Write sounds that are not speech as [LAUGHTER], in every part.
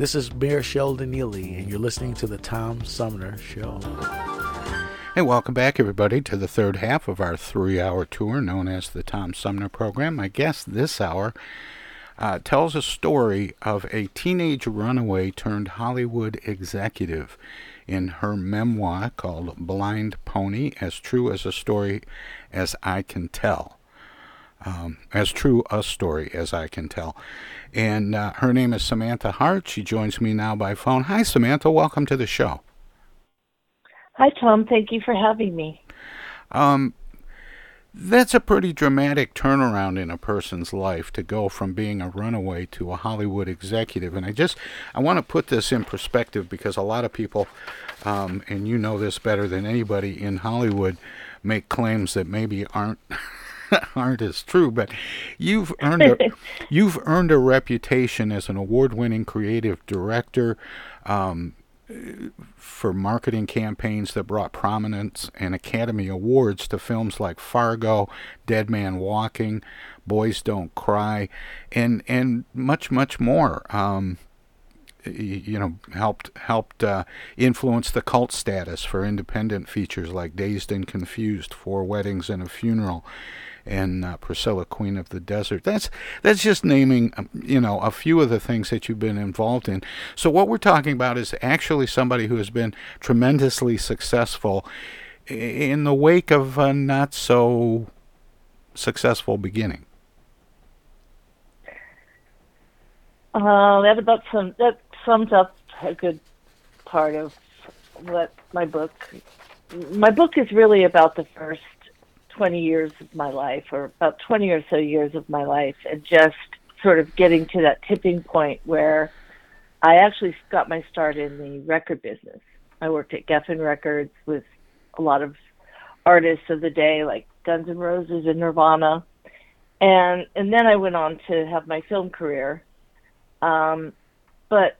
This is Mayor Sheldon Neeley, and you're listening to the Tom Sumner Show. Hey, welcome back, everybody, to the third half of our three hour tour known as the Tom Sumner Program. My guest this hour uh, tells a story of a teenage runaway turned Hollywood executive in her memoir called Blind Pony, as true as a story as I can tell. Um, as true a story as I can tell. And uh, her name is Samantha Hart. She joins me now by phone. Hi, Samantha. Welcome to the show. Hi, Tom. Thank you for having me. Um, that's a pretty dramatic turnaround in a person's life to go from being a runaway to a Hollywood executive. And I just I want to put this in perspective because a lot of people, um, and you know this better than anybody in Hollywood, make claims that maybe aren't [LAUGHS] [LAUGHS] aren't as true, but you've earned a, [LAUGHS] you've earned a reputation as an award-winning creative director um, for marketing campaigns that brought prominence and Academy Awards to films like Fargo, Dead Man Walking, Boys Don't Cry, and and much much more. Um, you know, helped helped uh, influence the cult status for independent features like Dazed and Confused, Four Weddings and a Funeral, and uh, Priscilla, Queen of the Desert. That's that's just naming, um, you know, a few of the things that you've been involved in. So what we're talking about is actually somebody who has been tremendously successful in the wake of a not so successful beginning. Uh, that about some that sums up a good part of what my book. My book is really about the first 20 years of my life, or about 20 or so years of my life, and just sort of getting to that tipping point where I actually got my start in the record business. I worked at Geffen Records with a lot of artists of the day, like Guns N' Roses and Nirvana, and and then I went on to have my film career. Um, but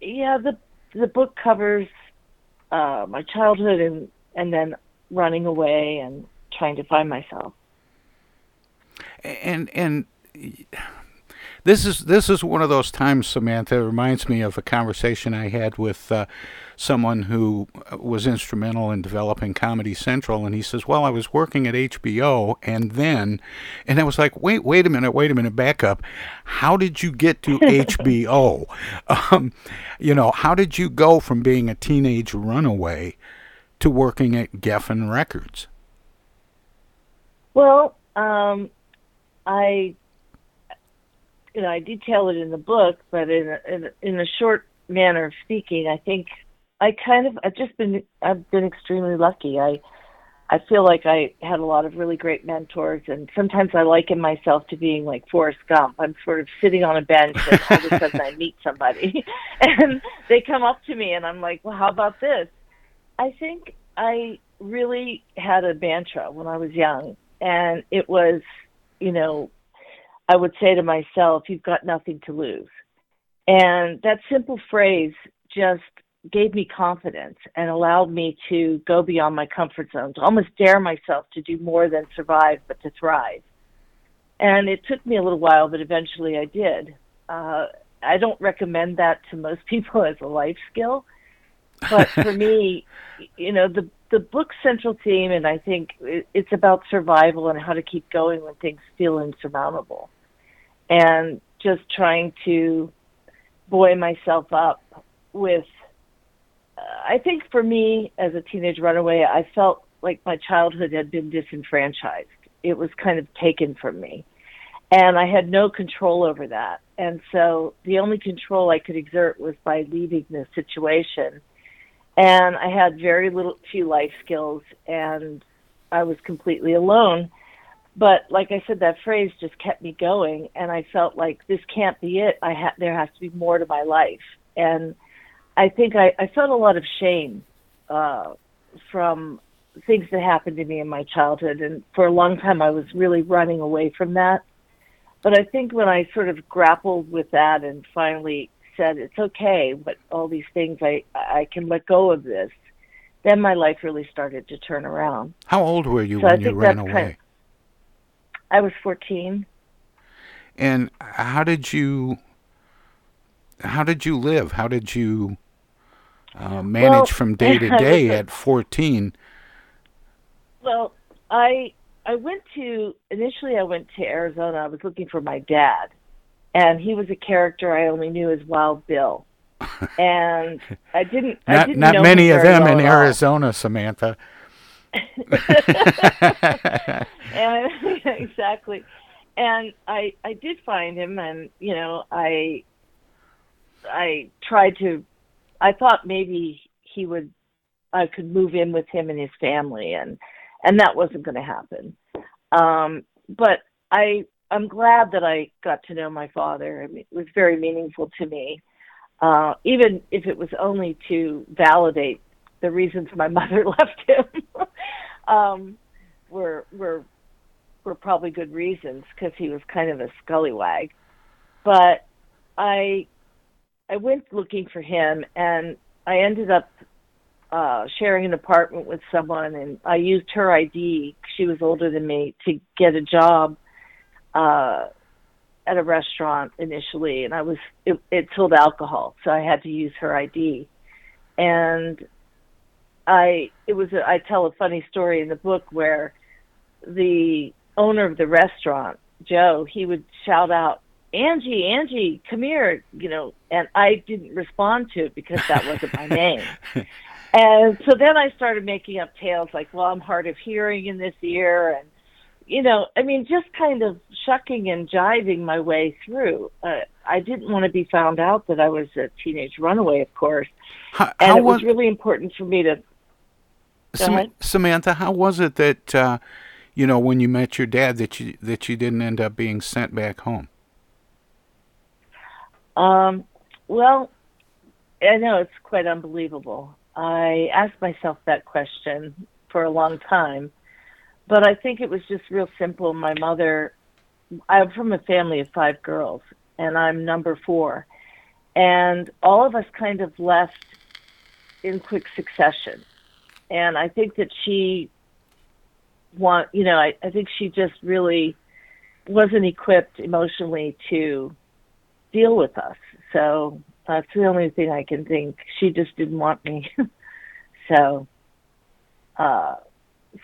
yeah, the the book covers uh, my childhood and and then running away and trying to find myself. And and this is this is one of those times, Samantha. It reminds me of a conversation I had with uh, someone who was instrumental in developing Comedy Central, and he says, "Well, I was working at HBO, and then," and I was like, "Wait, wait a minute, wait a minute, back up. How did you get to [LAUGHS] HBO? Um, you know, how did you go from being a teenage runaway to working at Geffen Records?" Well, um, I, you know, I detail it in the book, but in a, in, a, in a short manner of speaking, I think I kind of I've just been I've been extremely lucky. I I feel like I had a lot of really great mentors, and sometimes I liken myself to being like Forrest Gump. I'm sort of sitting on a bench, and all of a sudden I [LAUGHS] meet somebody, [LAUGHS] and they come up to me, and I'm like, "Well, how about this?" I think I really had a mantra when I was young, and it was, you know, I would say to myself, "You've got nothing to lose," and that simple phrase just gave me confidence and allowed me to go beyond my comfort zone, to almost dare myself to do more than survive, but to thrive. And it took me a little while, but eventually I did. Uh, I don't recommend that to most [LAUGHS] people as a life skill, but for [LAUGHS] me, you know, the the book's central theme, and I think it's about survival and how to keep going when things feel insurmountable, and just trying to buoy myself up with uh, I think for me as a teenage runaway, I felt like my childhood had been disenfranchised. It was kind of taken from me. And I had no control over that. And so the only control I could exert was by leaving the situation. And I had very little few life skills and I was completely alone. But like I said, that phrase just kept me going and I felt like this can't be it. I ha- there has to be more to my life. And I think I, I felt a lot of shame uh, from things that happened to me in my childhood, and for a long time I was really running away from that. But I think when I sort of grappled with that and finally said it's okay, but all these things I I can let go of this, then my life really started to turn around. How old were you so when you ran away? Kind of, I was fourteen. And how did you how did you live? How did you uh, manage well, from [LAUGHS] day to day at 14? Well, I I went to initially I went to Arizona. I was looking for my dad, and he was a character I only knew as Wild Bill, [LAUGHS] and I didn't. not I didn't not many of them well in all. Arizona, Samantha. [LAUGHS] [LAUGHS] and exactly and i i did find him and you know i i tried to i thought maybe he would i could move in with him and his family and and that wasn't going to happen um but i i'm glad that i got to know my father. I mean, it was very meaningful to me. Uh even if it was only to validate the reasons my [LAUGHS] mother left him [LAUGHS] um were were were probably good reasons because he was kind of a scullywag. But I I went looking for him and I ended up uh sharing an apartment with someone and I used her ID she was older than me to get a job uh at a restaurant initially and I was it, it sold alcohol so I had to use her ID and I it was a, I tell a funny story in the book where the owner of the restaurant, Joe, he would shout out, "Angie, Angie, come here," you know, and I didn't respond to it because that wasn't my [LAUGHS] name. And so then I started making up tales like, "Well, I'm hard of hearing in this ear," and you know, I mean, just kind of shucking and jiving my way through. Uh, I didn't want to be found out that I was a teenage runaway, of course, How, and how it was was really important for me to. Sam- Samantha? How was it that uh, you know when you met your dad that you that you didn't end up being sent back home? Um, well, I know it's quite unbelievable. I asked myself that question for a long time, but I think it was just real simple. My mother, I'm from a family of five girls, and I'm number four. And all of us kind of left in quick succession. And I think that she want you know, I, I think she just really wasn't equipped emotionally to deal with us. So that's the only thing I can think. She just didn't want me. [LAUGHS] so uh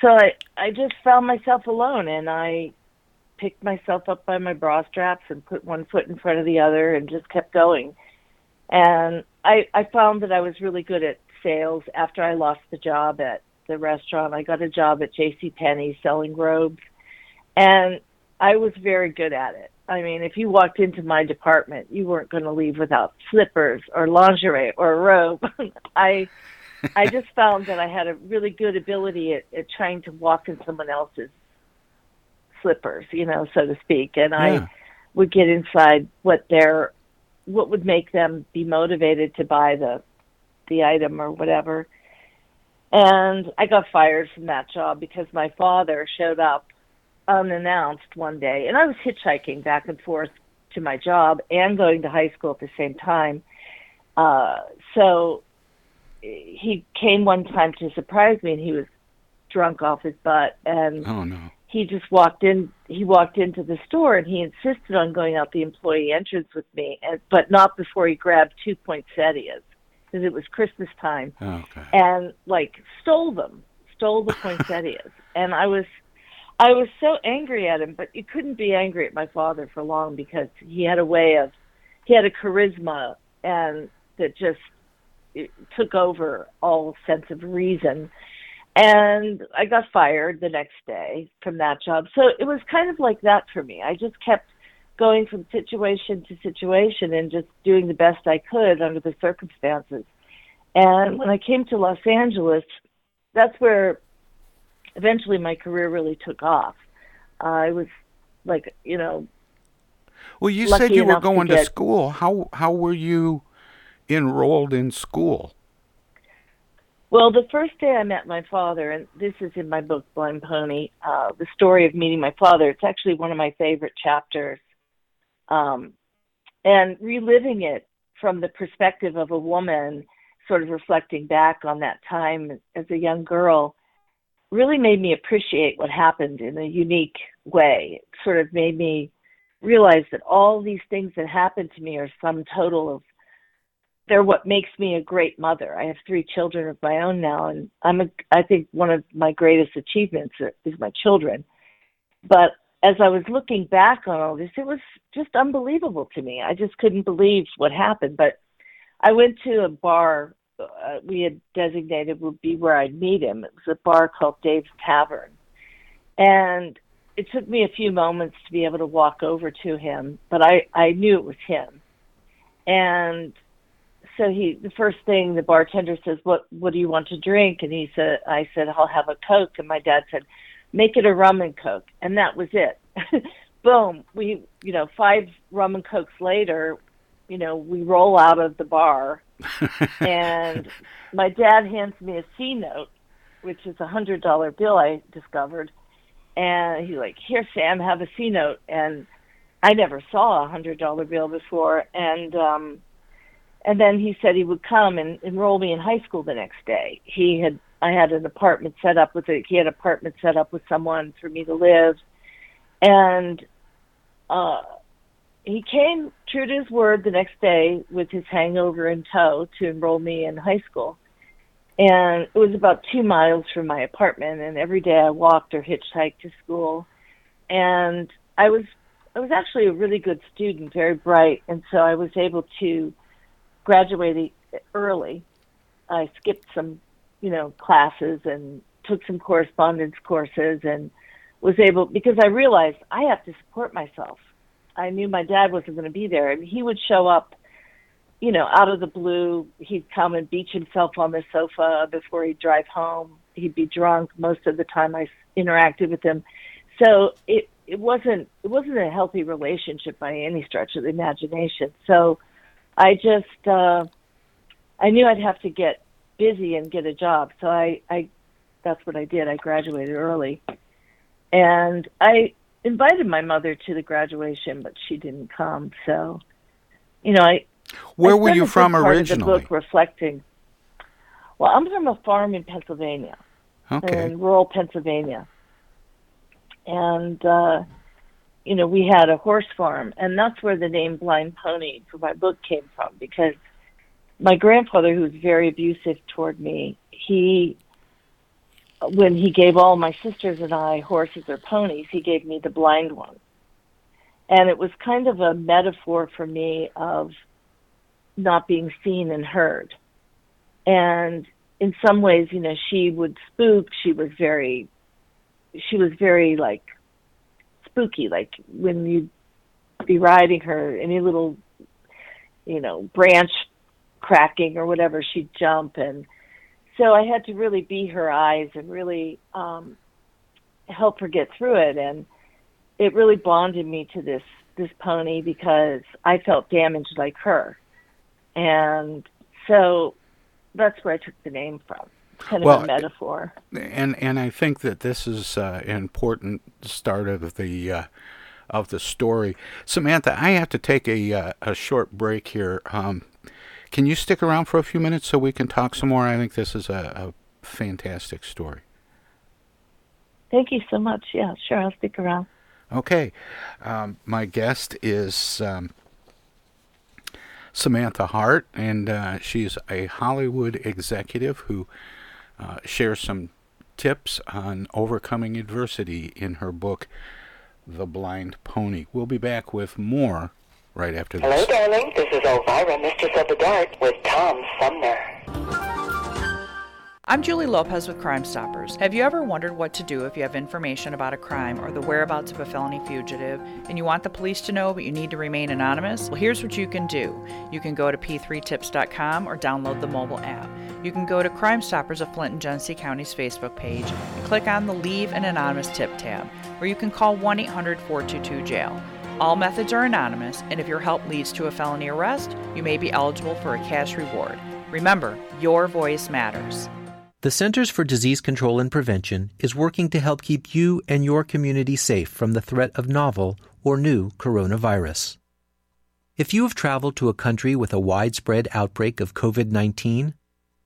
so I I just found myself alone and I picked myself up by my bra straps and put one foot in front of the other and just kept going. And I I found that I was really good at sales after I lost the job at the restaurant. I got a job at J.C. Penney selling robes and I was very good at it. I mean, if you walked into my department, you weren't going to leave without slippers or lingerie or a robe. [LAUGHS] I I just found that I had a really good ability at, at trying to walk in someone else's slippers, you know, so to speak, and Yeah. I would get inside what their what would make them be motivated to buy the the item or whatever. And I got fired from that job because my father showed up unannounced one day, and I was hitchhiking back and forth to my job and going to high school at the same time. Uh, so he came one time to surprise me, and he was drunk off his butt, and Oh no. he just walked in. He walked into the store, and he insisted on going out the employee entrance with me, and, but not before he grabbed two poinsettias because it was Christmas time Okay. and like stole them, stole the poinsettias. [LAUGHS] and I was, I was so angry at him, but you couldn't be angry at my father for long because he had a way of, he had a charisma and that just took over all sense of reason. And I got fired the next day from that job. So it was kind of like that for me. I just kept going from situation to situation and just doing the best I could under the circumstances. And when I came to Los Angeles, that's where eventually my career really took off. Uh, I was like, you know, Well, you said you were enough to going to school. How how were you enrolled in school? Well, the first day I met my father, and this is in my book, Blind Pony, uh, the story of meeting my father. It's actually one of my favorite chapters. Um, and reliving it from the perspective of a woman, sort of reflecting back on that time as a young girl, really made me appreciate what happened in a unique way. It sort of made me realize that all these things that happened to me are some total of they're what makes me a great mother. I have three children of my own now, and I'm a, I think one of my greatest achievements is my children. But as I was looking back on all this, it was just unbelievable to me. I just couldn't believe what happened. But I went to a bar uh, we had designated would be where I'd meet him. It was a bar called Dave's Tavern, and it took me a few moments to be able to walk over to him, but I I knew it was him, and so he the first thing the bartender says what what do you want to drink? And he said i said i'll have a coke. And my dad said make it a rum and coke. And that was it. [LAUGHS] Boom. We you know five rum and cokes later you know we roll out of the bar. [LAUGHS] And my dad hands me a c note which is a hundred dollar bill i discovered. And he's like here sam have a c note. And i never saw a hundred dollar bill before. And um and then he said he would come and enroll me in high school the next day. He had I had an apartment set up with a he had an apartment set up with someone for me to live, and uh, he came true to his word the next day with his hangover in tow to enroll me in high school. And it was about two miles from my apartment, and every day I walked or hitchhiked to school. And I was I was actually a really good student, very bright, and so I was able to graduated early. I skipped some, you know, classes and took some correspondence courses and was able because I realized I have to support myself. I knew my dad wasn't going to be there and he would show up, you know, out of the blue. He'd come and beach himself on the sofa before he'd drive home. He'd be drunk most of the time I interacted with him. So it it wasn't it wasn't a healthy relationship by any stretch of the imagination. So I just uh I knew I'd have to get busy and get a job. So I I that's what I did. I graduated early. And I invited my mother to the graduation, but she didn't come. So, you know, I Where I were you from part of originally? the book reflecting. Well, I'm from a farm in Pennsylvania, Okay. in rural Pennsylvania, and uh, you know we had a horse farm, and that's where the name Blind Pony for my book came from because my grandfather, who was very abusive toward me, he when he gave all my sisters and I horses or ponies, he gave me the blind one. And it was kind of a metaphor for me of not being seen and heard. And in some ways, you know, she would spook. She was very, she was very like spooky. Like when you'd be riding her. Any little, you know, branch cracking or whatever, she'd jump. And so I had to really be her eyes and really um, help her get through it. And it really bonded me to this this pony because I felt damaged like her. And so that's where I took the name from. Kind of Well, a metaphor. and and I think that this is uh, an important start of the uh, of the story. Samantha, I have to take a uh, a short break here. Um, can you stick around for a few minutes so we can talk some more? I think this is a, a fantastic story. Thank you so much. Yeah, sure. I'll stick around. Okay, um, my guest is um, Samantha Hart, and uh, she's a Hollywood executive who uh, shares some tips on overcoming adversity in her book, The Blind Pony. We'll be back with more right after Hello, this. Hello, darling. This is Elvira, Mistress of the Dark, with Tom Sumner. I'm Julie Lopez with Crime Stoppers. Have you ever wondered what to do if you have information about a crime or the whereabouts of a felony fugitive and you want the police to know but you need to remain anonymous? Well, here's what you can do. You can go to p3tips.com or download the mobile app. You can go to Crime Stoppers of Flint and Genesee County's Facebook page and click on the Leave an Anonymous Tip tab, or you can call 1 800 422 jail. All methods are anonymous, and if your help leads to a felony arrest, you may be eligible for a cash reward. Remember, your voice matters. The Centers for Disease Control and Prevention is working to help keep you and your community safe from the threat of novel or new coronavirus. If you have traveled to a country with a widespread outbreak of COVID 19,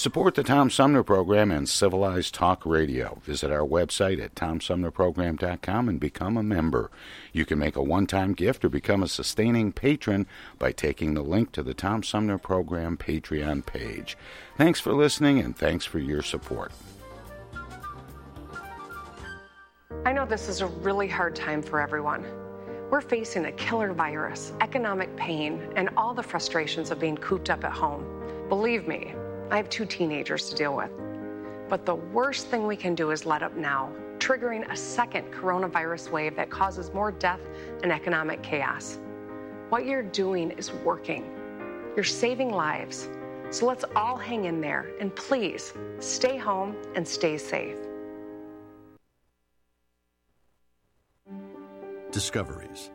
Support the Tom Sumner Program and Civilized Talk Radio. Visit our website at tomsumnerprogram.com and become a member. You can make a one time gift or become a sustaining patron by taking the link to the Tom Sumner Program Patreon page. Thanks for listening and thanks for your support. I know this is a really hard time for everyone. We're facing a killer virus, economic pain, and all the frustrations of being cooped up at home. Believe me, I have two teenagers to deal with. But the worst thing we can do is let up now, triggering a second coronavirus wave that causes more death and economic chaos. What you're doing is working. You're saving lives. So let's all hang in there and please stay home and stay safe. Discoveries.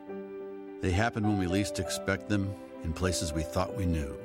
They happen when we least expect them in places we thought we knew.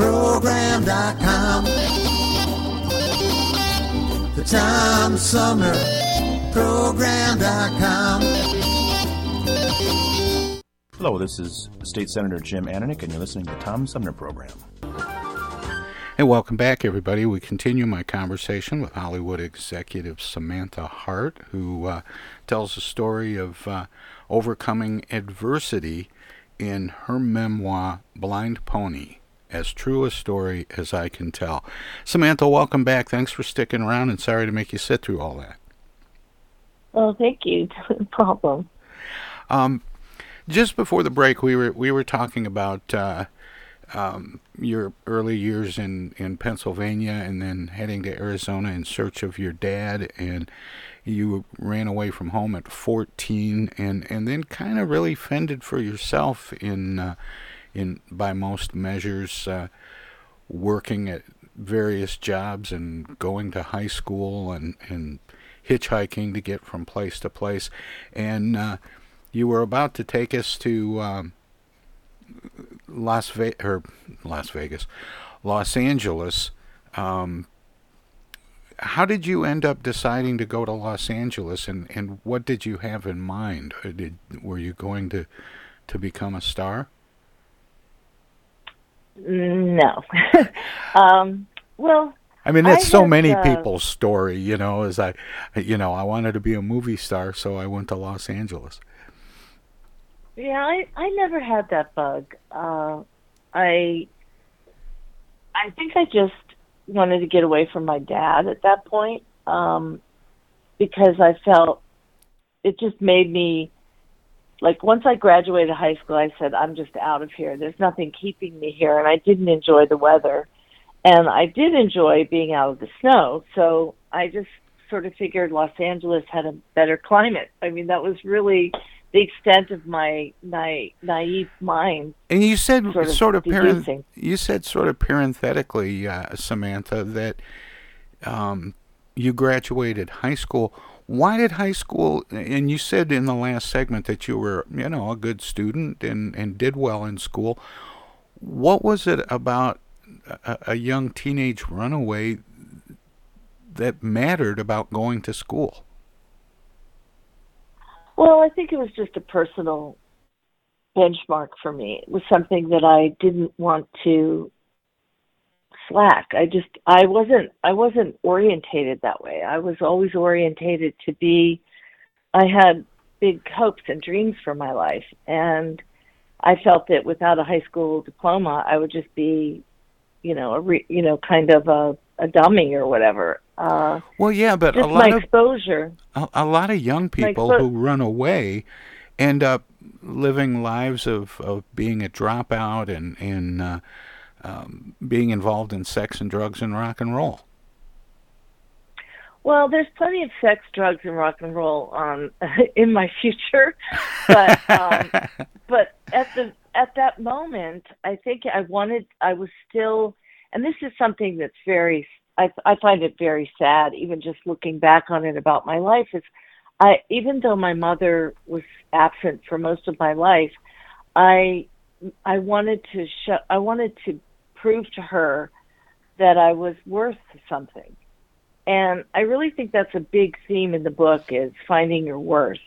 Program.com. The Tom Sumner Program.com. Hello, this is State Senator Jim Ananich, and you're listening to the Tom Sumner Program. Hey, welcome back, everybody. We continue my conversation with Hollywood executive Samantha Hart, who uh, tells the story of uh, overcoming adversity in her memoir, Blind Pony. As true a story as I can tell. Samantha, welcome back. Thanks for sticking around, and sorry to make you sit through all that. Well, thank you. [LAUGHS] No problem. Um, just before the break, we were we were talking about uh, um, your early years in, in Pennsylvania and then heading to Arizona in search of your dad, and you ran away from home at 14, and, and then kind of really fended for yourself in uh, in by most measures, uh, working at various jobs and going to high school and and hitchhiking to get from place to place, and uh, you were about to take us to um, Las Vegas or Las Vegas, Los Angeles. Um, how did you end up deciding to go to Los Angeles, and, and what did you have in mind? Uh, did, were you going to to become a star? No. [LAUGHS] um, well, I mean, that's I so had, many uh, people's story, you know. As I, you know, I wanted to be a movie star, so I went to Los Angeles. Yeah, I I never had that bug. Uh, I I think I just wanted to get away from my dad at that point um, because I felt it just made me like once I graduated high school, I said I'm just out of here. There's nothing keeping me here, and I didn't enjoy the weather, and I did enjoy being out of the snow. So I just sort of figured Los Angeles had a better climate. I mean, that was really the extent of my na- naive mind. And you said Sort sort of of, parenth- you said sort of parenthetically, uh, Samantha, that um, you graduated high school. Why did high school? And you said in the last segment that you were, you know, a good student and and did well in school. What was it about a, a young teenage runaway that mattered about going to school? Well, I think it was just a personal benchmark for me. It was something that I didn't want to slack. I just I wasn't I wasn't orientated that way. I was always orientated to be I had big hopes and dreams for my life and I felt that without a high school diploma I would just be you know a re, you know kind of a a dummy or whatever. Uh Well, yeah, but a lot my of exposure. a, a lot of young people who run away end up living lives of, of being a dropout and and uh, um, being involved in sex and drugs and rock and roll. Well, there's plenty of sex, drugs, and rock and roll um, [LAUGHS] in my future, but um, [LAUGHS] but at the at that moment, I think I wanted. I was still, and this is something that's very. I I find it very sad, even just looking back on it about my life. Is I even though my mother was absent for most of my life, I I wanted to show. I wanted to prove to her that I was worth something. And I really think that's a big theme in the book is finding your worth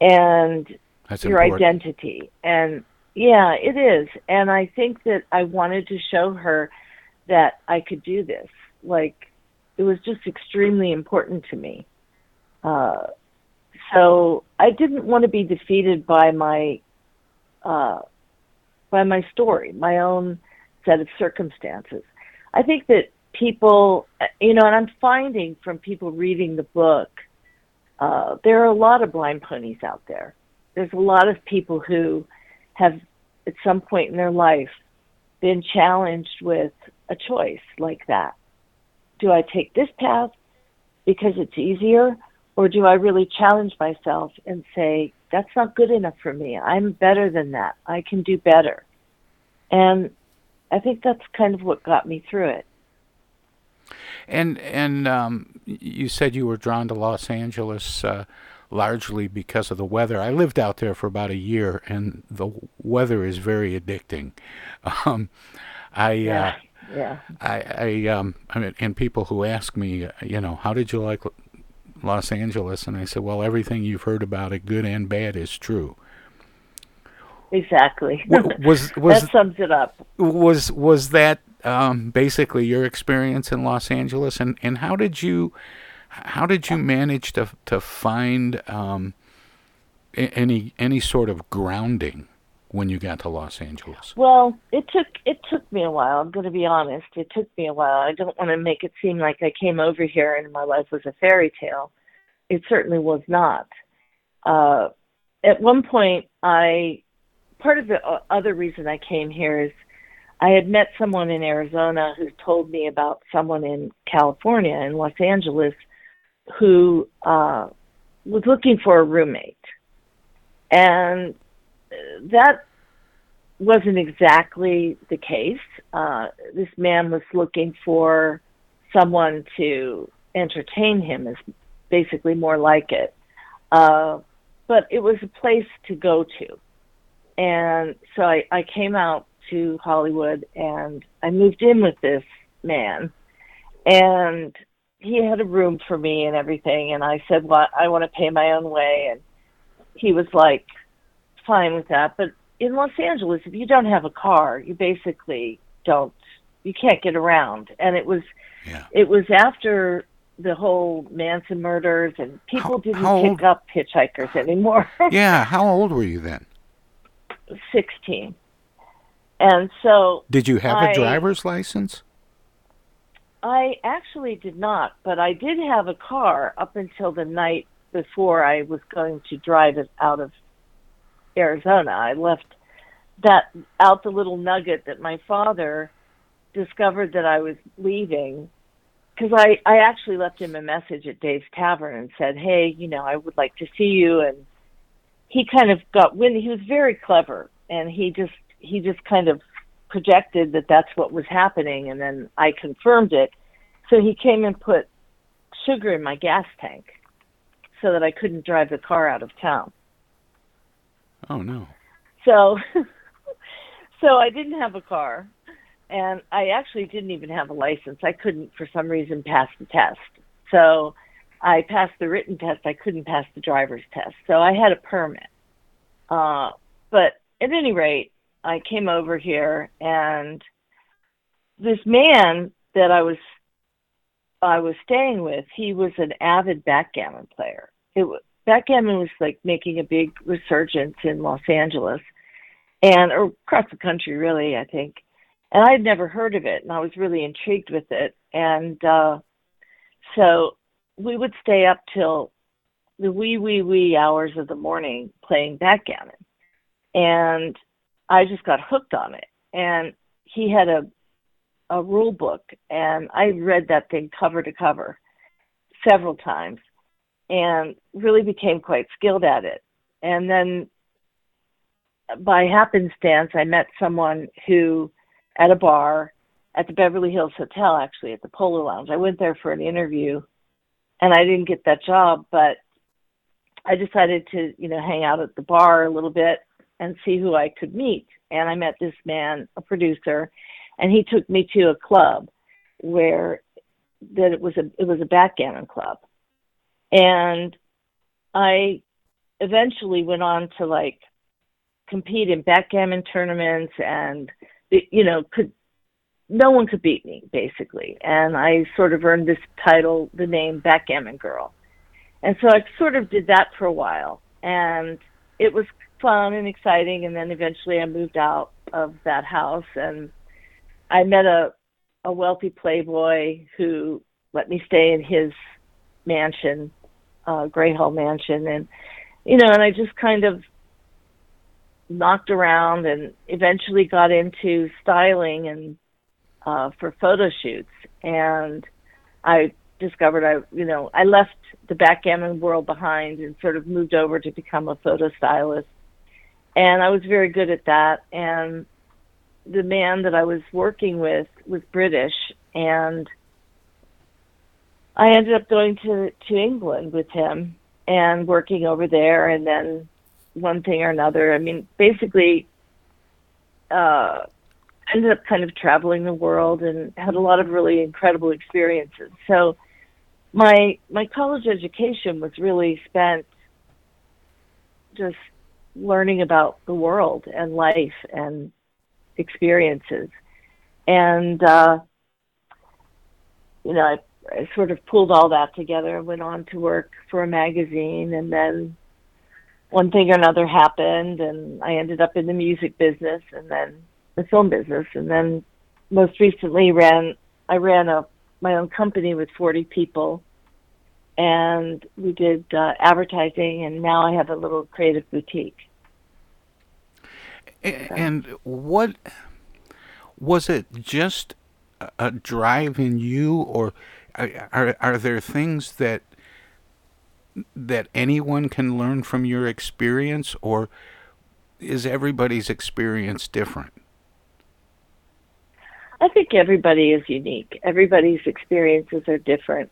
and That's your important. identity. And yeah, it is. And I think that I wanted to show her that I could do this. Like it was just extremely important to me. Uh, so I didn't want to be defeated by my uh, by my story, my own set of circumstances. I think that people, you know, and I'm finding from people reading the book, uh, there are a lot of blind ponies out there. There's a lot of people who have, at some point in their life, been challenged with a choice like that. Do I take this path because it's easier, or do I really challenge myself and say, that's not good enough for me. I'm better than that. I can do better. And I think that's kind of what got me through it. And and um, you said you were drawn to Los Angeles uh, largely because of the weather. I lived out there for about a year, and the weather is very addicting. [LAUGHS] Um, I Yeah. uh, Yeah. I, I um, I mean, and people who ask me, uh, you know, how did you like Los Angeles? And I said, well, everything you've heard about it, good and bad, is true. Exactly. was [LAUGHS] was that sums it up. Was was that um, basically your experience in Los Angeles, and and how did you how did you manage to to find um, any any sort of grounding when you got to Los Angeles? Well, it took it took me a while. I'm going to be honest. It took me a while. I don't want to make it seem like I came over here and my life was a fairy tale. It certainly was not. Uh, at one point, I part of the other reason I came here is I had met someone in Arizona who told me about someone in California in Los Angeles who uh, was looking for a roommate, and that wasn't exactly the case. Uh, this man was looking for someone to entertain him, is basically more like it. Uh, but it was a place to go to and so I, I came out to Hollywood and I moved in with this man. And he had a room for me and everything. And I said well I want to pay my own way. And he was like fine with that. But in Los Angeles if you don't have a car you basically don't you can't get around. And it was yeah. it was after the whole Manson murders and people How- didn't how pick old- up hitchhikers anymore. [LAUGHS] Yeah, how old were you then? 16 and so Did you have I- a driver's license? I actually did not, but I did have a car up until the night before I was going to drive it out of Arizona. I left that out the little nugget that my father discovered that I was leaving because I I actually left him a message at Dave's Tavern and said, "Hey, you know, I would like to see you." And he kind of got wind. He was very clever, and he just he just kind of projected that that's what was happening, and then I confirmed it. So he came and put sugar in my gas tank so that I couldn't drive the car out of town. Oh no. So [LAUGHS] so I didn't have a car and I actually didn't even have a license. I couldn't for some reason pass the test. So I passed the written test. I couldn't pass the driver's test. So I had a permit. Uh but at any rate, I came over here and this man that I was I was staying with, he was an avid backgammon player. It was, backgammon was like making a big resurgence in Los Angeles and or across the country really, I think. And I'd never heard of it and I was really intrigued with it. And uh so we would stay up till the wee wee wee hours of the morning playing backgammon. And I just got hooked on it. And he had a a rule book and I read that thing cover to cover several times and really became quite skilled at it. And then by happenstance I met someone who at a bar at the Beverly Hills Hotel actually at the Polo Lounge. I went there for an interview and I didn't get that job, but I decided to, you know, hang out at the bar a little bit and see who I could meet. And I met this man, a producer, and he took me to a club where that it was a it was a backgammon club. And I eventually went on to like compete in backgammon tournaments and you know could no one could beat me basically. And i sort of earned this title the name backgammon girl. And so i sort of did that for a while. And it was fun and exciting. And then eventually i moved out of that house. And i met a a wealthy playboy who let me stay in his mansion uh Greyhall mansion. And you know and i just kind of knocked around and eventually got into styling and uh for photo shoots. And I discovered I you know I left the backgammon world behind and sort of moved over to become a photo stylist and I was very good at that. And the man that I was working with was British. And I ended up going to to England with him and working over there. And then one thing or another. I mean, basically, uh, ended up kind of traveling the world and had a lot of really incredible experiences. So my my college education was really spent just learning about the world and life and experiences. And uh you know, I, I sort of pulled all that together and went on to work for a magazine and then one thing or another happened and I ended up in the music business and then the film business and then most recently ran I ran a my own company with 40 people and we did uh, advertising and now I have a little creative boutique. And what was it just a- drive in you or are, are are there things that that anyone can learn from your experience or is everybody's experience different? I think everybody is unique. Everybody's experiences are different.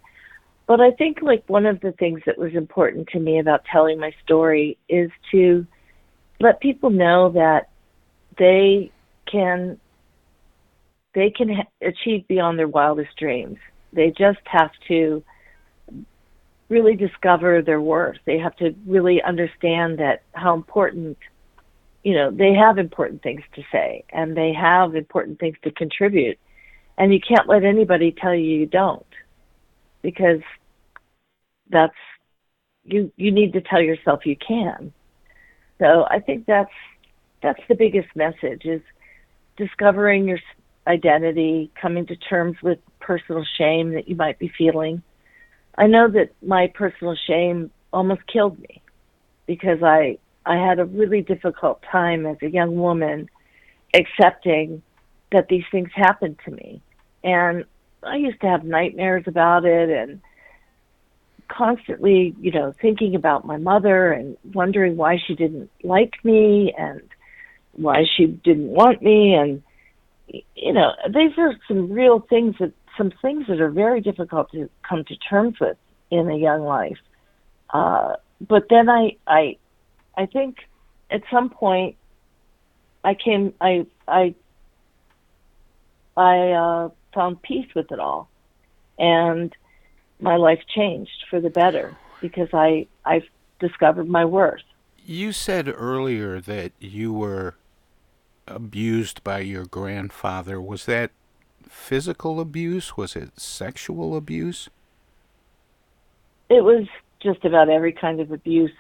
But I think like one of the things that was important to me about telling my story is to let people know that they can they can ha- achieve beyond their wildest dreams. They just have to really discover their worth. They have to really understand that how important you know, they have important things to say and they have important things to contribute. And you can't let anybody tell you you don't because that's you you need to tell yourself you can. So I think that's that's the biggest message is discovering your identity, coming to terms with personal shame that you might be feeling. I know that my personal shame almost killed me because I I had a really difficult time as a young woman accepting that these things happened to me. And I used to have nightmares about it and constantly, you know, thinking about my mother and wondering why she didn't like me and why she didn't want me and you know, these are some real things that some things that are very difficult to come to terms with in a young life. Uh but then I I I think at some point I came I I I uh found peace with it all. And my life changed for the better because I I discovered my worth. You said earlier that you were abused by your grandfather. Was that physical abuse? Was it sexual abuse? It was just about every kind of abuse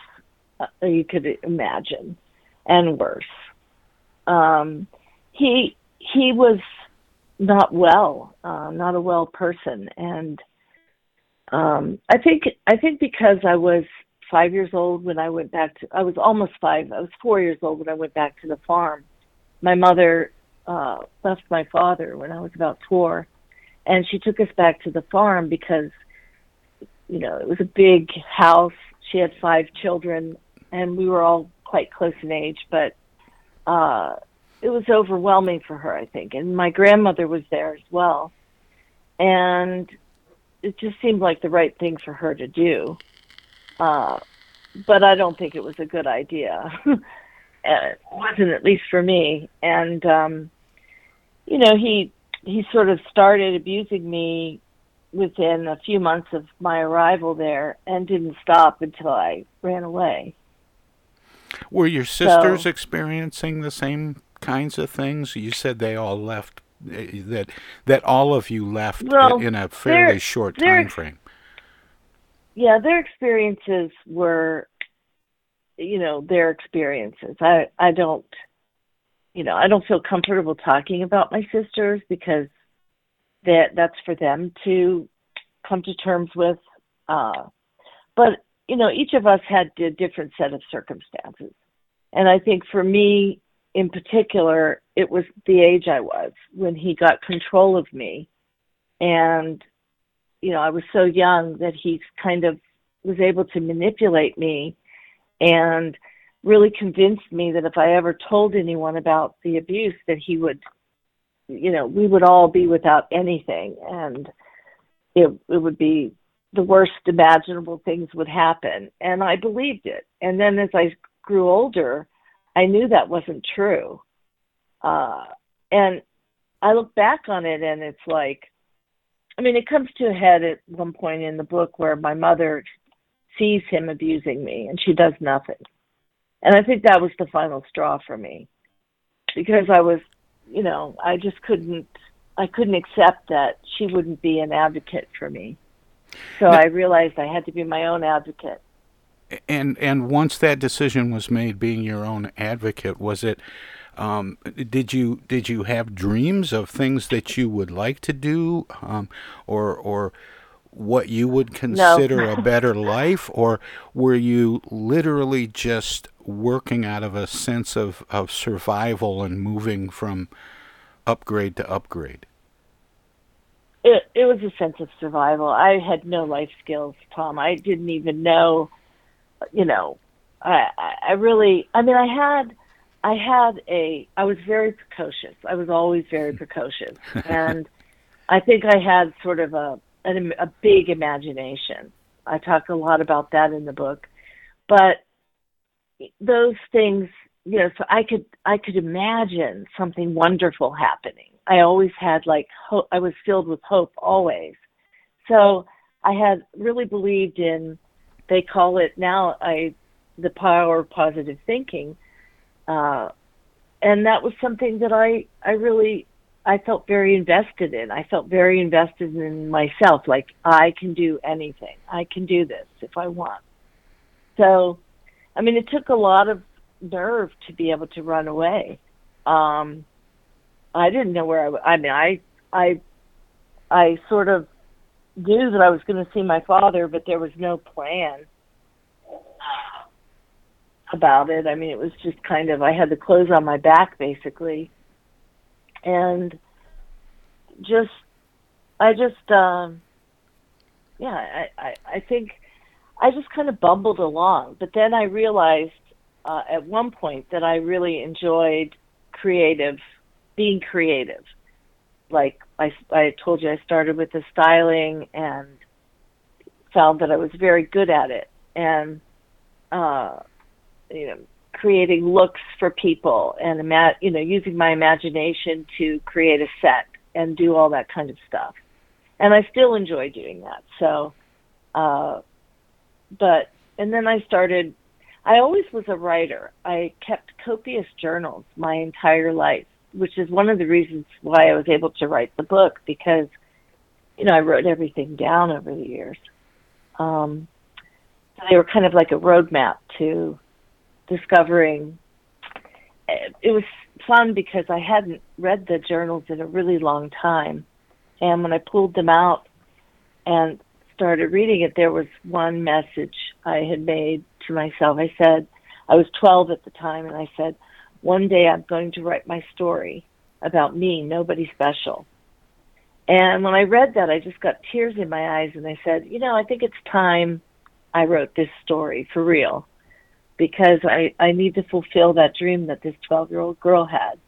you could imagine and worse. Um he he was not well, uh, not a well person and um I think I think because I was 5 years old when I went back to I was almost 5. I was 4 years old when I went back to the farm. My mother uh left my father when I was about 4 and she took us back to the farm because you know, it was a big house. She had 5 children and we were all quite close in age, but uh it was overwhelming for her, I think. And my grandmother was there as well. And it just seemed like the right thing for her to do. Uh, but I don't think it was a good idea. [LAUGHS] it wasn't at least for me. And um, you know, he he sort of started abusing me within a few months of my arrival there, and didn't stop until I ran away. Were your sisters So- experiencing the same kinds of things? You said they all left eh, that that all of you left Well, in a fairly short time frame. yeah, their experiences were, you know, their experiences. I I don't, you know, I don't feel comfortable talking about my sisters because that that's for them to come to terms with. Uh, but you know, each of us had a different set of circumstances, and I think for me in particular, it was the age I was when he got control of me, and you know, I was so young that he kind of was able to manipulate me and really convinced me that if I ever told anyone about the abuse that he would you know, we would all be without anything. And it it would be the worst imaginable things would happen and I believed it. And then as I grew older, I knew that wasn't true. Uh and I look back on it and it's like, I mean, it comes to a head at one point in the book where my mother sees him abusing me and she does nothing. And I think that was the final straw for me because I was, you know, I just couldn't, I couldn't accept that she wouldn't be an advocate for me. So I realized I had to be my own advocate. And and once that decision was made, being your own advocate, was it? Um, did you did you have dreams of things that you would like to do, um, or or what you would consider No. a [LAUGHS] better life, or were you literally just working out of a sense of, of survival and moving from upgrade to upgrade? It it was a sense of survival. I had no life skills, Tom. I didn't even know, you know, I I really. I mean, I had I had a I was very precocious. I was always very hmm. precocious, [LAUGHS] and I think I had sort of a an, a big imagination. I talk a lot about that in the book, but those things, you know, so I could I could imagine something wonderful happening. I always had like hope. I was filled with hope always. So I had really believed in. They call it now. I the power of positive thinking, uh, and that was something that I I really I felt very invested in. I felt very invested in myself. Like I can do anything. I can do this if I want. So, I mean, it took a lot of nerve to be able to run away. Um, I didn't know where I. I mean, I I I sort of knew that I was going to see my father, but there was no plan about it. I mean, it was just kind of I had the clothes on my back basically, and just I just um, yeah, I, I I think I just kind of bumbled along. But then I realized uh, at one point that I really enjoyed creative, being creative. Like I, I told you, I started with the styling and found that I was very good at it, and uh, you know, creating looks for people and ima- you know, using my imagination to create a set and do all that kind of stuff. And I still enjoy doing that. So, uh, but and then I started. I always was a writer. I kept copious journals my entire life, which is one of the reasons why I was able to write the book because, you know, I wrote everything down over the years. Um, so they were kind of like a roadmap to discovering. It was fun because I hadn't read the journals in a really long time, and when I pulled them out and started reading it, there was one message I had made to myself. I said, I was 12 at the time, and I said, one day I'm going to write my story about me, nobody special. And when I read that, I just got tears in my eyes, and I said, you know, I think it's time I wrote this story for real because I, I need to fulfill that dream that this 12 year old girl had.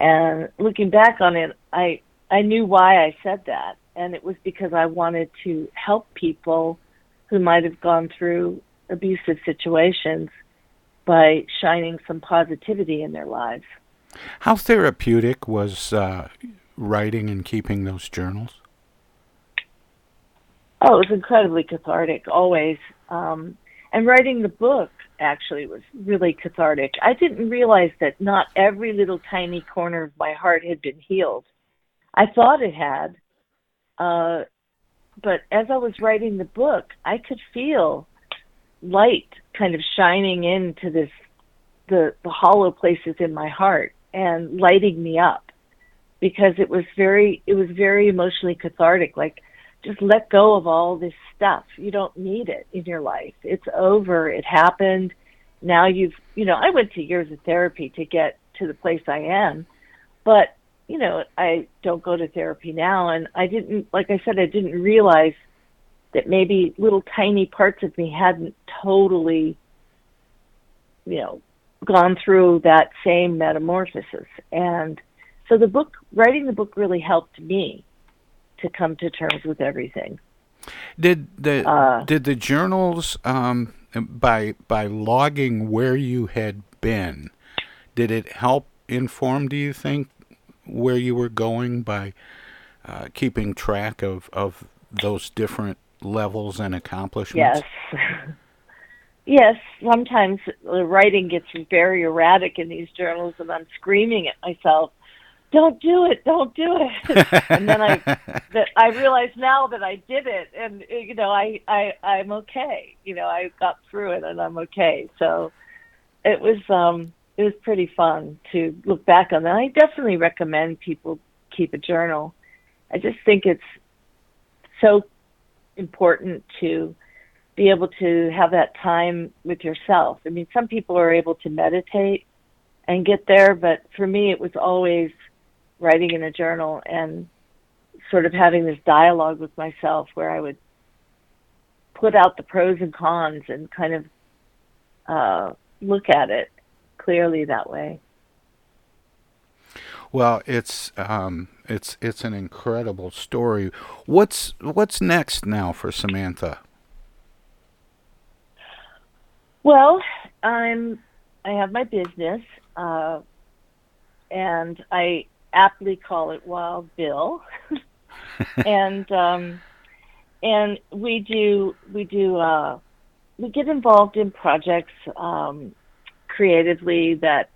And looking back on it, I, I knew why I said that. And it was because I wanted to help people who might have gone through abusive situations by shining some positivity in their lives. How therapeutic was uh, writing and keeping those journals? Oh, it was incredibly cathartic, always. Um, and writing the book actually was really cathartic. I didn't realize that not every little tiny corner of my heart had been healed. I thought it had. Uh, but as I was writing the book, I could feel light kind of shining into this the the hollow places in my heart and lighting me up because it was very it was very emotionally cathartic. Like just let go of all this stuff. You don't need it in your life. It's over. It happened. Now you've you know i went to years of therapy to get to the place i am but you know i don't go to therapy now. And i didn't like i said i didn't realize that maybe little tiny parts of me hadn't totally you know gone through that same metamorphosis and so the book writing the book really helped me to come to terms with everything Did the Uh, did the journals um, by by logging where you had been, did it help inform? Do you think where you were going by uh, keeping track of, of those different levels and accomplishments? Yes. [LAUGHS] yes, sometimes the writing gets very erratic in these journals, and I'm screaming at myself, "Don't do it! Don't do it!" [LAUGHS] and then I, that I realize now that I did it, and you know, I, I, I'm okay. You know, I got through it, and I'm okay. So, it was, um, it was pretty fun to look back on that. I definitely recommend people keep a journal. I just think it's so important to be able to have that time with yourself. I mean, some people are able to meditate and get there, but for me, it was always writing in a journal and sort of having this dialogue with myself where I would put out the pros and cons and kind of uh, look at it clearly that way. Well, it's um, it's it's an incredible story. What's what's next now for Samantha? Well, I'm I have my business, uh, and I aptly call it Wild Bill, [LAUGHS] and um, and we do we do uh, we get involved in projects um, creatively that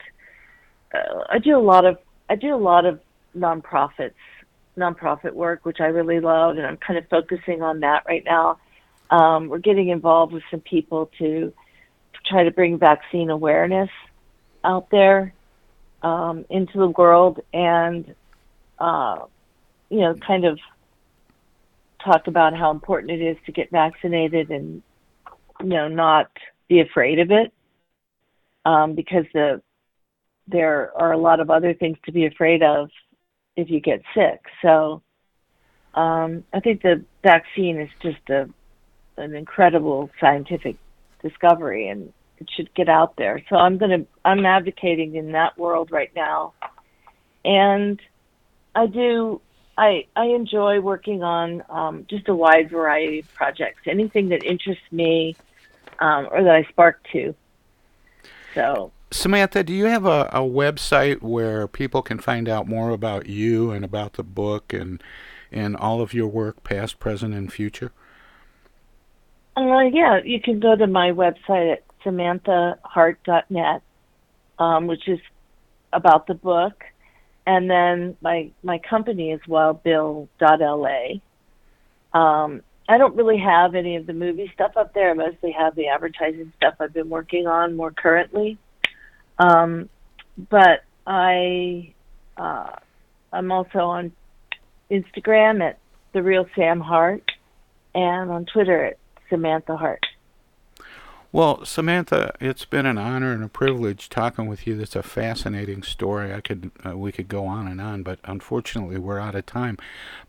uh, I do a lot of I do a lot of nonprofits, nonprofit work, which I really love, and I'm kind of focusing on that right now. Um, we're getting involved with some people to, try to bring vaccine awareness out there um, into the world, and uh, you know, kind of talk about how important it is to get vaccinated and you know not be afraid of it um, because the there are a lot of other things to be afraid of if you get sick. So um, I think the vaccine is just a an incredible scientific discovery, and it should get out there. So I'm gonna I'm advocating in that world right now, and I do I I enjoy working on um, just a wide variety of projects, anything that interests me um, or that I spark to. So Samantha, do you have a, a website where people can find out more about you and about the book and and all of your work, past, present, and future? Uh, yeah, you can go to my website at samanthahart.net, um, which is about the book, and then my my company is wildbill.la. Um, I don't really have any of the movie stuff up there. I mostly have the advertising stuff I've been working on more currently. Um, but I, uh, I'm also on Instagram at the real Sam Hart, and on Twitter at Samantha Hart. Well, Samantha, it's been an honor and a privilege talking with you. It's a fascinating story. I could uh, we could go on and on, but unfortunately we're out of time.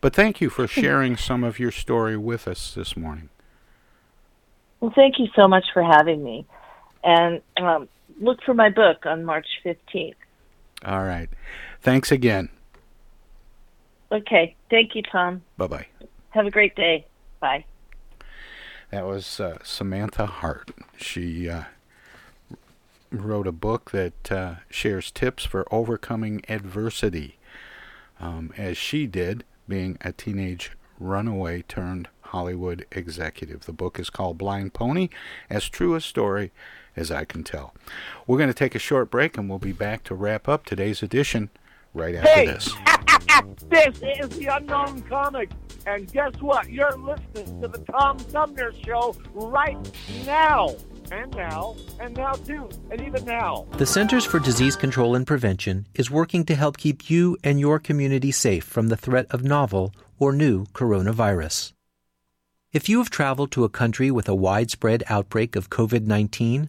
But thank you for [LAUGHS] sharing some of your story with us this morning. Well, thank you so much for having me, and um, look for my book on March fifteenth. All right. Thanks again. Okay. Thank you, Tom. Bye bye. Have a great day. Bye. That was uh, Samantha Hart. She uh, wrote a book that uh, shares tips for overcoming adversity, um, as she did, being a teenage runaway turned Hollywood executive. The book is called Blind Pony, as true a story as I can tell. We're going to take a short break and we'll be back to wrap up today's edition right after hey. this. [LAUGHS] this is the Unknown Comic. And guess what? You're listening to the Tom Sumner Show right now. And now, and now too, and even now. The Centers for Disease Control and Prevention is working to help keep you and your community safe from the threat of novel or new coronavirus. If you have traveled to a country with a widespread outbreak of COVID 19,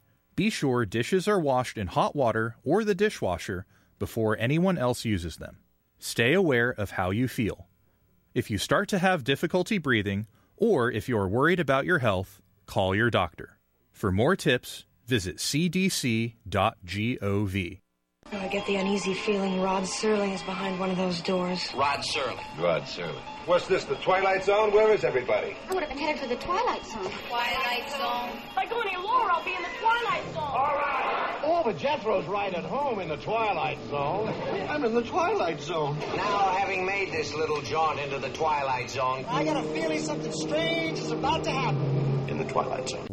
Be sure dishes are washed in hot water or the dishwasher before anyone else uses them. Stay aware of how you feel. If you start to have difficulty breathing, or if you are worried about your health, call your doctor. For more tips, visit cdc.gov. Oh, I get the uneasy feeling Rod Serling is behind one of those doors. Rod Serling. Rod Serling. What's this, the Twilight Zone? Where is everybody? I would have been headed for the Twilight Zone. Twilight Zone. If I go any lower, I'll be in the Twilight Zone. All right. Oh, but Jethro's right at home in the Twilight Zone. I'm in the Twilight Zone. Now, having made this little jaunt into the Twilight Zone, I got a feeling something strange is about to happen in the Twilight Zone.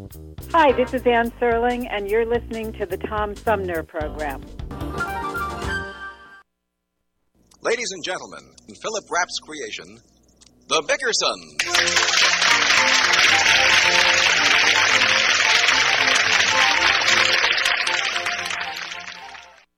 Hi, this is Anne Serling, and you're listening to the Tom Sumner Program. Ladies and gentlemen, in Philip Rapp's creation, The Bickersons.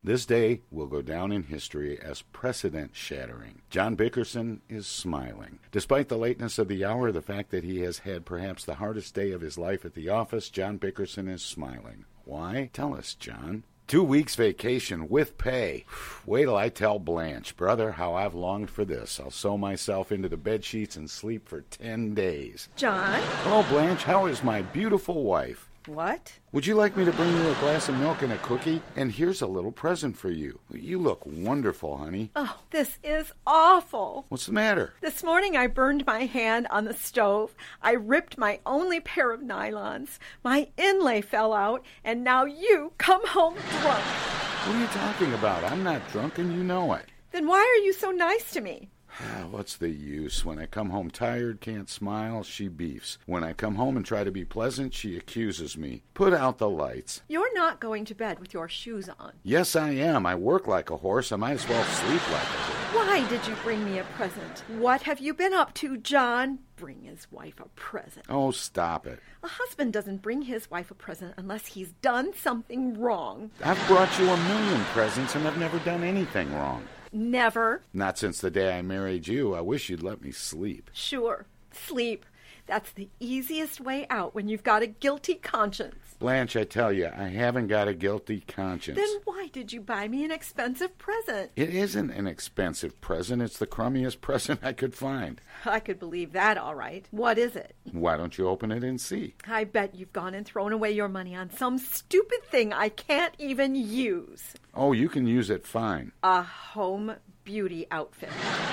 This day will go down in history as precedent shattering. John Bickerson is smiling. Despite the lateness of the hour, the fact that he has had perhaps the hardest day of his life at the office, John Bickerson is smiling. Why? Tell us, John. Two weeks vacation with pay. Wait till I tell Blanche, brother, how I've longed for this. I'll sew myself into the bed sheets and sleep for ten days. John? Hello, Blanche. How is my beautiful wife? What? Would you like me to bring you a glass of milk and a cookie? And here's a little present for you. You look wonderful, honey. Oh, this is awful. What's the matter? This morning I burned my hand on the stove. I ripped my only pair of nylons. My inlay fell out, and now you come home drunk. What are you talking about? I'm not drunk, and you know it. Then why are you so nice to me? Ah, what's the use? When I come home tired, can't smile, she beefs. When I come home and try to be pleasant, she accuses me. Put out the lights. You're not going to bed with your shoes on. Yes, I am. I work like a horse. I might as well sleep like a horse. Why did you bring me a present? What have you been up to, John? Bring his wife a present. Oh, stop it. A husband doesn't bring his wife a present unless he's done something wrong. I've brought you a million presents and I've never done anything wrong. Never. Not since the day I married you. I wish you'd let me sleep. Sure. Sleep. That's the easiest way out when you've got a guilty conscience. Blanche, I tell you, I haven't got a guilty conscience. Then why did you buy me an expensive present? It isn't an expensive present. It's the crummiest [LAUGHS] present I could find. I could believe that, all right. What is it? Why don't you open it and see? I bet you've gone and thrown away your money on some stupid thing I can't even use. Oh, you can use it fine. A home beauty outfit.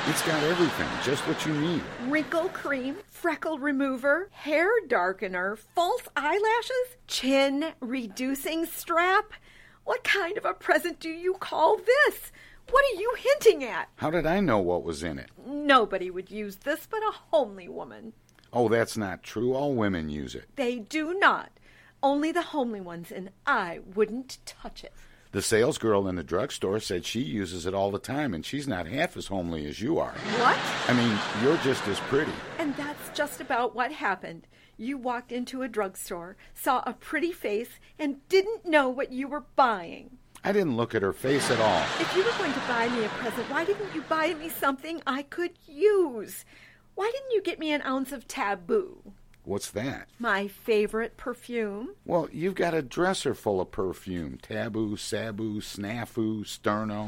It's got everything, just what you need. Wrinkle cream, freckle remover, hair darkener, false eyelashes, chin reducing strap. What kind of a present do you call this? What are you hinting at? How did I know what was in it? Nobody would use this but a homely woman. Oh, that's not true. All women use it. They do not. Only the homely ones, and I wouldn't touch it. The salesgirl in the drugstore said she uses it all the time, and she's not half as homely as you are. What? I mean, you're just as pretty. And that's just about what happened. You walked into a drugstore, saw a pretty face, and didn't know what you were buying. I didn't look at her face at all. If you were going to buy me a present, why didn't you buy me something I could use? Why didn't you get me an ounce of taboo? What's that? My favorite perfume. Well, you've got a dresser full of perfume taboo, sabu, snafu, sterno.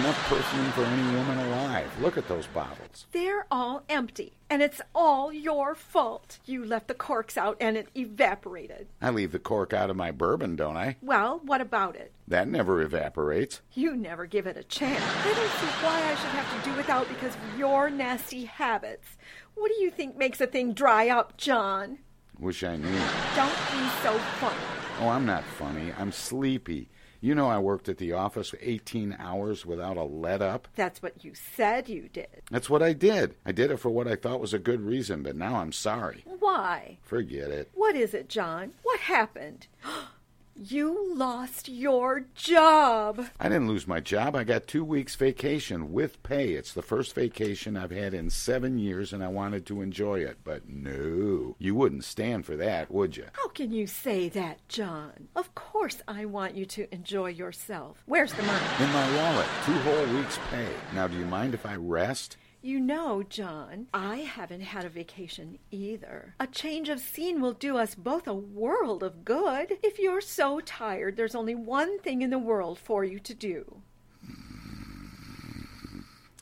Enough perfume for any woman alive. Look at those bottles. They're all empty, and it's all your fault. You left the corks out and it evaporated. I leave the cork out of my bourbon, don't I? Well, what about it? That never evaporates. You never give it a chance. I don't see why I should have to do without because of your nasty habits. What do you think makes a thing dry up, John? Wish I knew. Don't be so funny. Oh, I'm not funny. I'm sleepy. You know I worked at the office 18 hours without a let up. That's what you said you did. That's what I did. I did it for what I thought was a good reason, but now I'm sorry. Why? Forget it. What is it, John? What happened? [GASPS] You lost your job. I didn't lose my job. I got two weeks vacation with pay. It's the first vacation I've had in seven years, and I wanted to enjoy it. But no, you wouldn't stand for that, would you? How can you say that, John? Of course I want you to enjoy yourself. Where's the money? In my wallet, two whole weeks' pay. Now, do you mind if I rest? You know, John, I haven't had a vacation either. A change of scene will do us both a world of good. If you're so tired, there's only one thing in the world for you to do.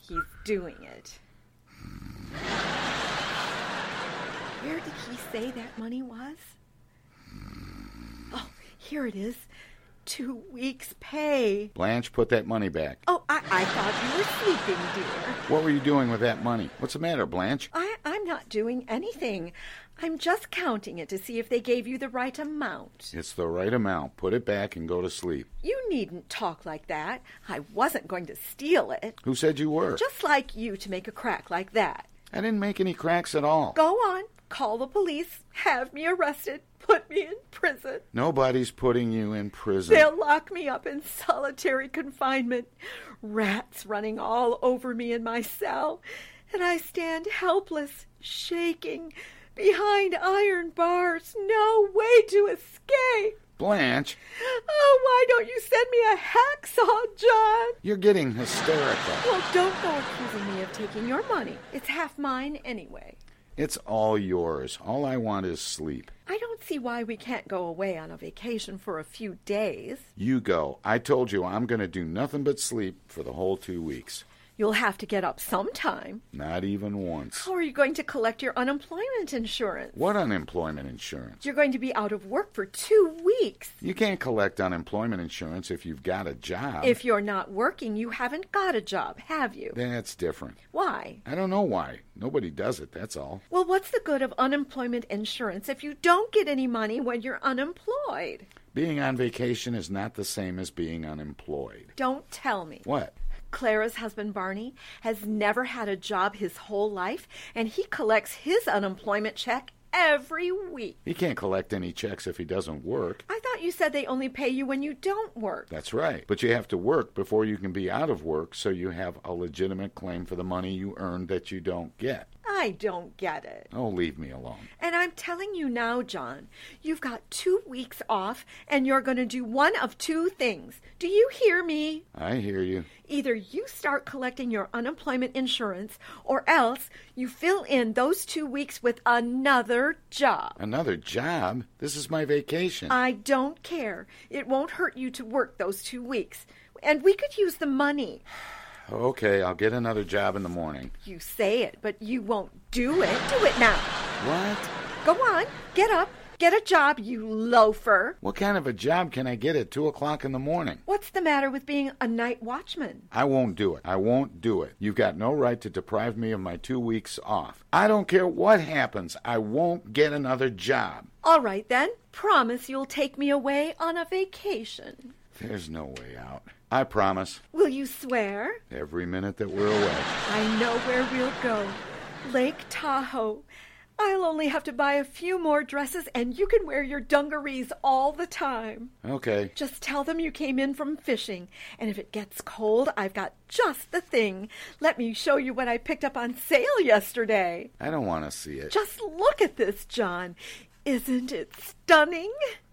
He's doing it. Where did he say that money was? Oh, here it is. Two weeks' pay. Blanche, put that money back. Oh, I, I thought you were sleeping, dear. What were you doing with that money? What's the matter, Blanche? I, I'm not doing anything. I'm just counting it to see if they gave you the right amount. It's the right amount. Put it back and go to sleep. You needn't talk like that. I wasn't going to steal it. Who said you were? Just like you to make a crack like that. I didn't make any cracks at all. Go on. Call the police. Have me arrested. Put me in prison. Nobody's putting you in prison. They'll lock me up in solitary confinement. Rats running all over me in my cell. And I stand helpless, shaking, behind iron bars. No way to escape. Blanche. Oh, why don't you send me a hacksaw, John? You're getting hysterical. Well, don't go accusing me of taking your money. It's half mine anyway. It's all yours. All I want is sleep. I don't see why we can't go away on a vacation for a few days. You go. I told you I'm going to do nothing but sleep for the whole two weeks. You'll have to get up sometime. Not even once. How are you going to collect your unemployment insurance? What unemployment insurance? You're going to be out of work for two weeks. You can't collect unemployment insurance if you've got a job. If you're not working, you haven't got a job, have you? That's different. Why? I don't know why. Nobody does it, that's all. Well, what's the good of unemployment insurance if you don't get any money when you're unemployed? Being on vacation is not the same as being unemployed. Don't tell me. What? Clara's husband Barney has never had a job his whole life, and he collects his unemployment check every week. He can't collect any checks if he doesn't work. I thought you said they only pay you when you don't work. That's right. But you have to work before you can be out of work, so you have a legitimate claim for the money you earned that you don't get. I don't get it. Oh, leave me alone. And I'm telling you now, John, you've got two weeks off and you're going to do one of two things. Do you hear me? I hear you. Either you start collecting your unemployment insurance or else you fill in those two weeks with another job. Another job? This is my vacation. I don't care. It won't hurt you to work those two weeks. And we could use the money. Okay, I'll get another job in the morning. You say it, but you won't do it. Do it now. What? Go on. Get up. Get a job, you loafer. What kind of a job can I get at 2 o'clock in the morning? What's the matter with being a night watchman? I won't do it. I won't do it. You've got no right to deprive me of my two weeks off. I don't care what happens. I won't get another job. All right, then. Promise you'll take me away on a vacation. There's no way out. I promise. Will you swear? Every minute that we're away. I know where we'll go. Lake Tahoe. I'll only have to buy a few more dresses and you can wear your dungarees all the time. Okay. Just tell them you came in from fishing, and if it gets cold, I've got just the thing. Let me show you what I picked up on sale yesterday. I don't want to see it. Just look at this, John. Isn't it stunning?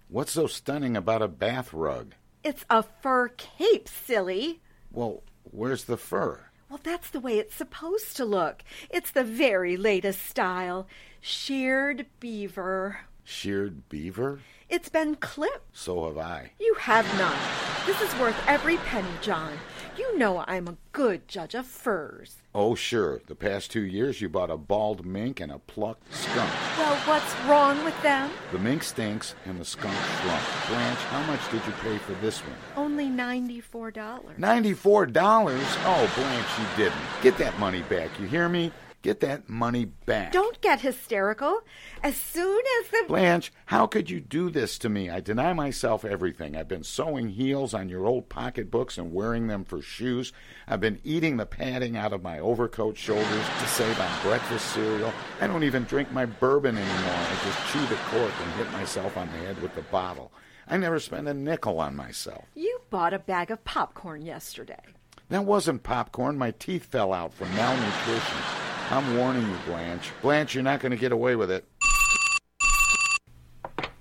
What's so stunning about a bath rug? It's a fur cape, silly. Well, where's the fur? Well, that's the way it's supposed to look. It's the very latest style. Sheared beaver. Sheared beaver? It's been clipped. So have I. You have not. This is worth every penny, John. You know I'm a good judge of furs. Oh, sure. The past two years you bought a bald mink and a plucked skunk. Well, what's wrong with them? The mink stinks and the skunk shrunk. Blanche, how much did you pay for this one? Only $94. Ninety-four dollars? Oh, Blanche, you didn't. Get that money back. You hear me? Get that money back. Don't get hysterical. As soon as the. Blanche, how could you do this to me? I deny myself everything. I've been sewing heels on your old pocketbooks and wearing them for shoes. I've been eating the padding out of my overcoat shoulders to save on breakfast cereal. I don't even drink my bourbon anymore. I just chew the cork and hit myself on the head with the bottle. I never spend a nickel on myself. You bought a bag of popcorn yesterday. That wasn't popcorn. My teeth fell out from malnutrition. I'm warning you, Blanche. Blanche, you're not going to get away with it.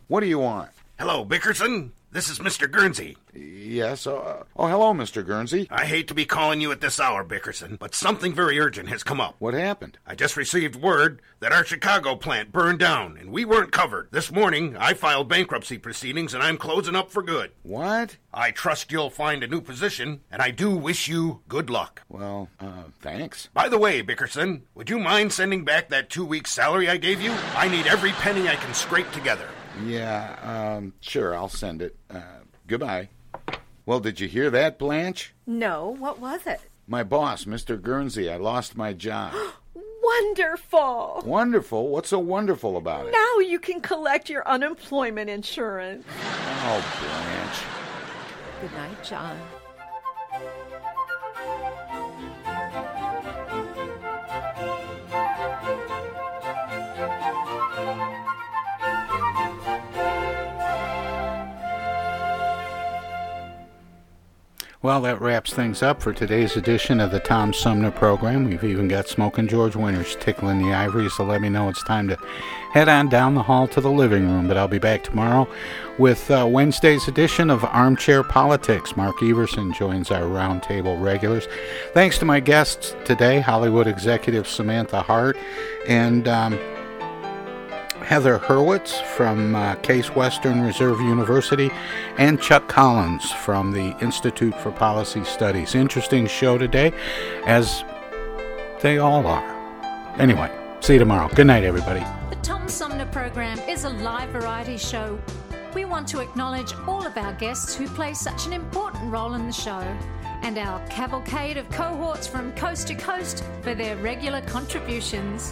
What do you want? Hello, Bickerson. This is Mr. Guernsey. Yes. Uh, oh, hello, Mr. Guernsey. I hate to be calling you at this hour, Bickerson, but something very urgent has come up. What happened? I just received word that our Chicago plant burned down, and we weren't covered. This morning, I filed bankruptcy proceedings, and I'm closing up for good. What? I trust you'll find a new position, and I do wish you good luck. Well, uh, thanks. By the way, Bickerson, would you mind sending back that two weeks' salary I gave you? I need every penny I can scrape together. Yeah, um, sure, I'll send it. Uh, goodbye. Well, did you hear that, Blanche? No, what was it? My boss, Mr. Guernsey, I lost my job. [GASPS] Wonderful! wonderful? What's so wonderful about it? Now you can collect your unemployment insurance. Oh, Blanche. Good night, John. Well, that wraps things up for today's edition of the Tom Sumner program. We've even got Smoking George Winters tickling the ivory, so let me know it's time to head on down the hall to the living room. But I'll be back tomorrow with uh, Wednesday's edition of Armchair Politics. Mark Everson joins our roundtable regulars. Thanks to my guests today, Hollywood executive Samantha Hart and um, Heather Hurwitz from uh, Case Western Reserve University, and Chuck Collins from the Institute for Policy Studies. Interesting show today, as they all are. Anyway, see you tomorrow. Good night, everybody. The Tom Sumner program is a live variety show. We want to acknowledge all of our guests who play such an important role in the show, and our cavalcade of cohorts from coast to coast for their regular contributions.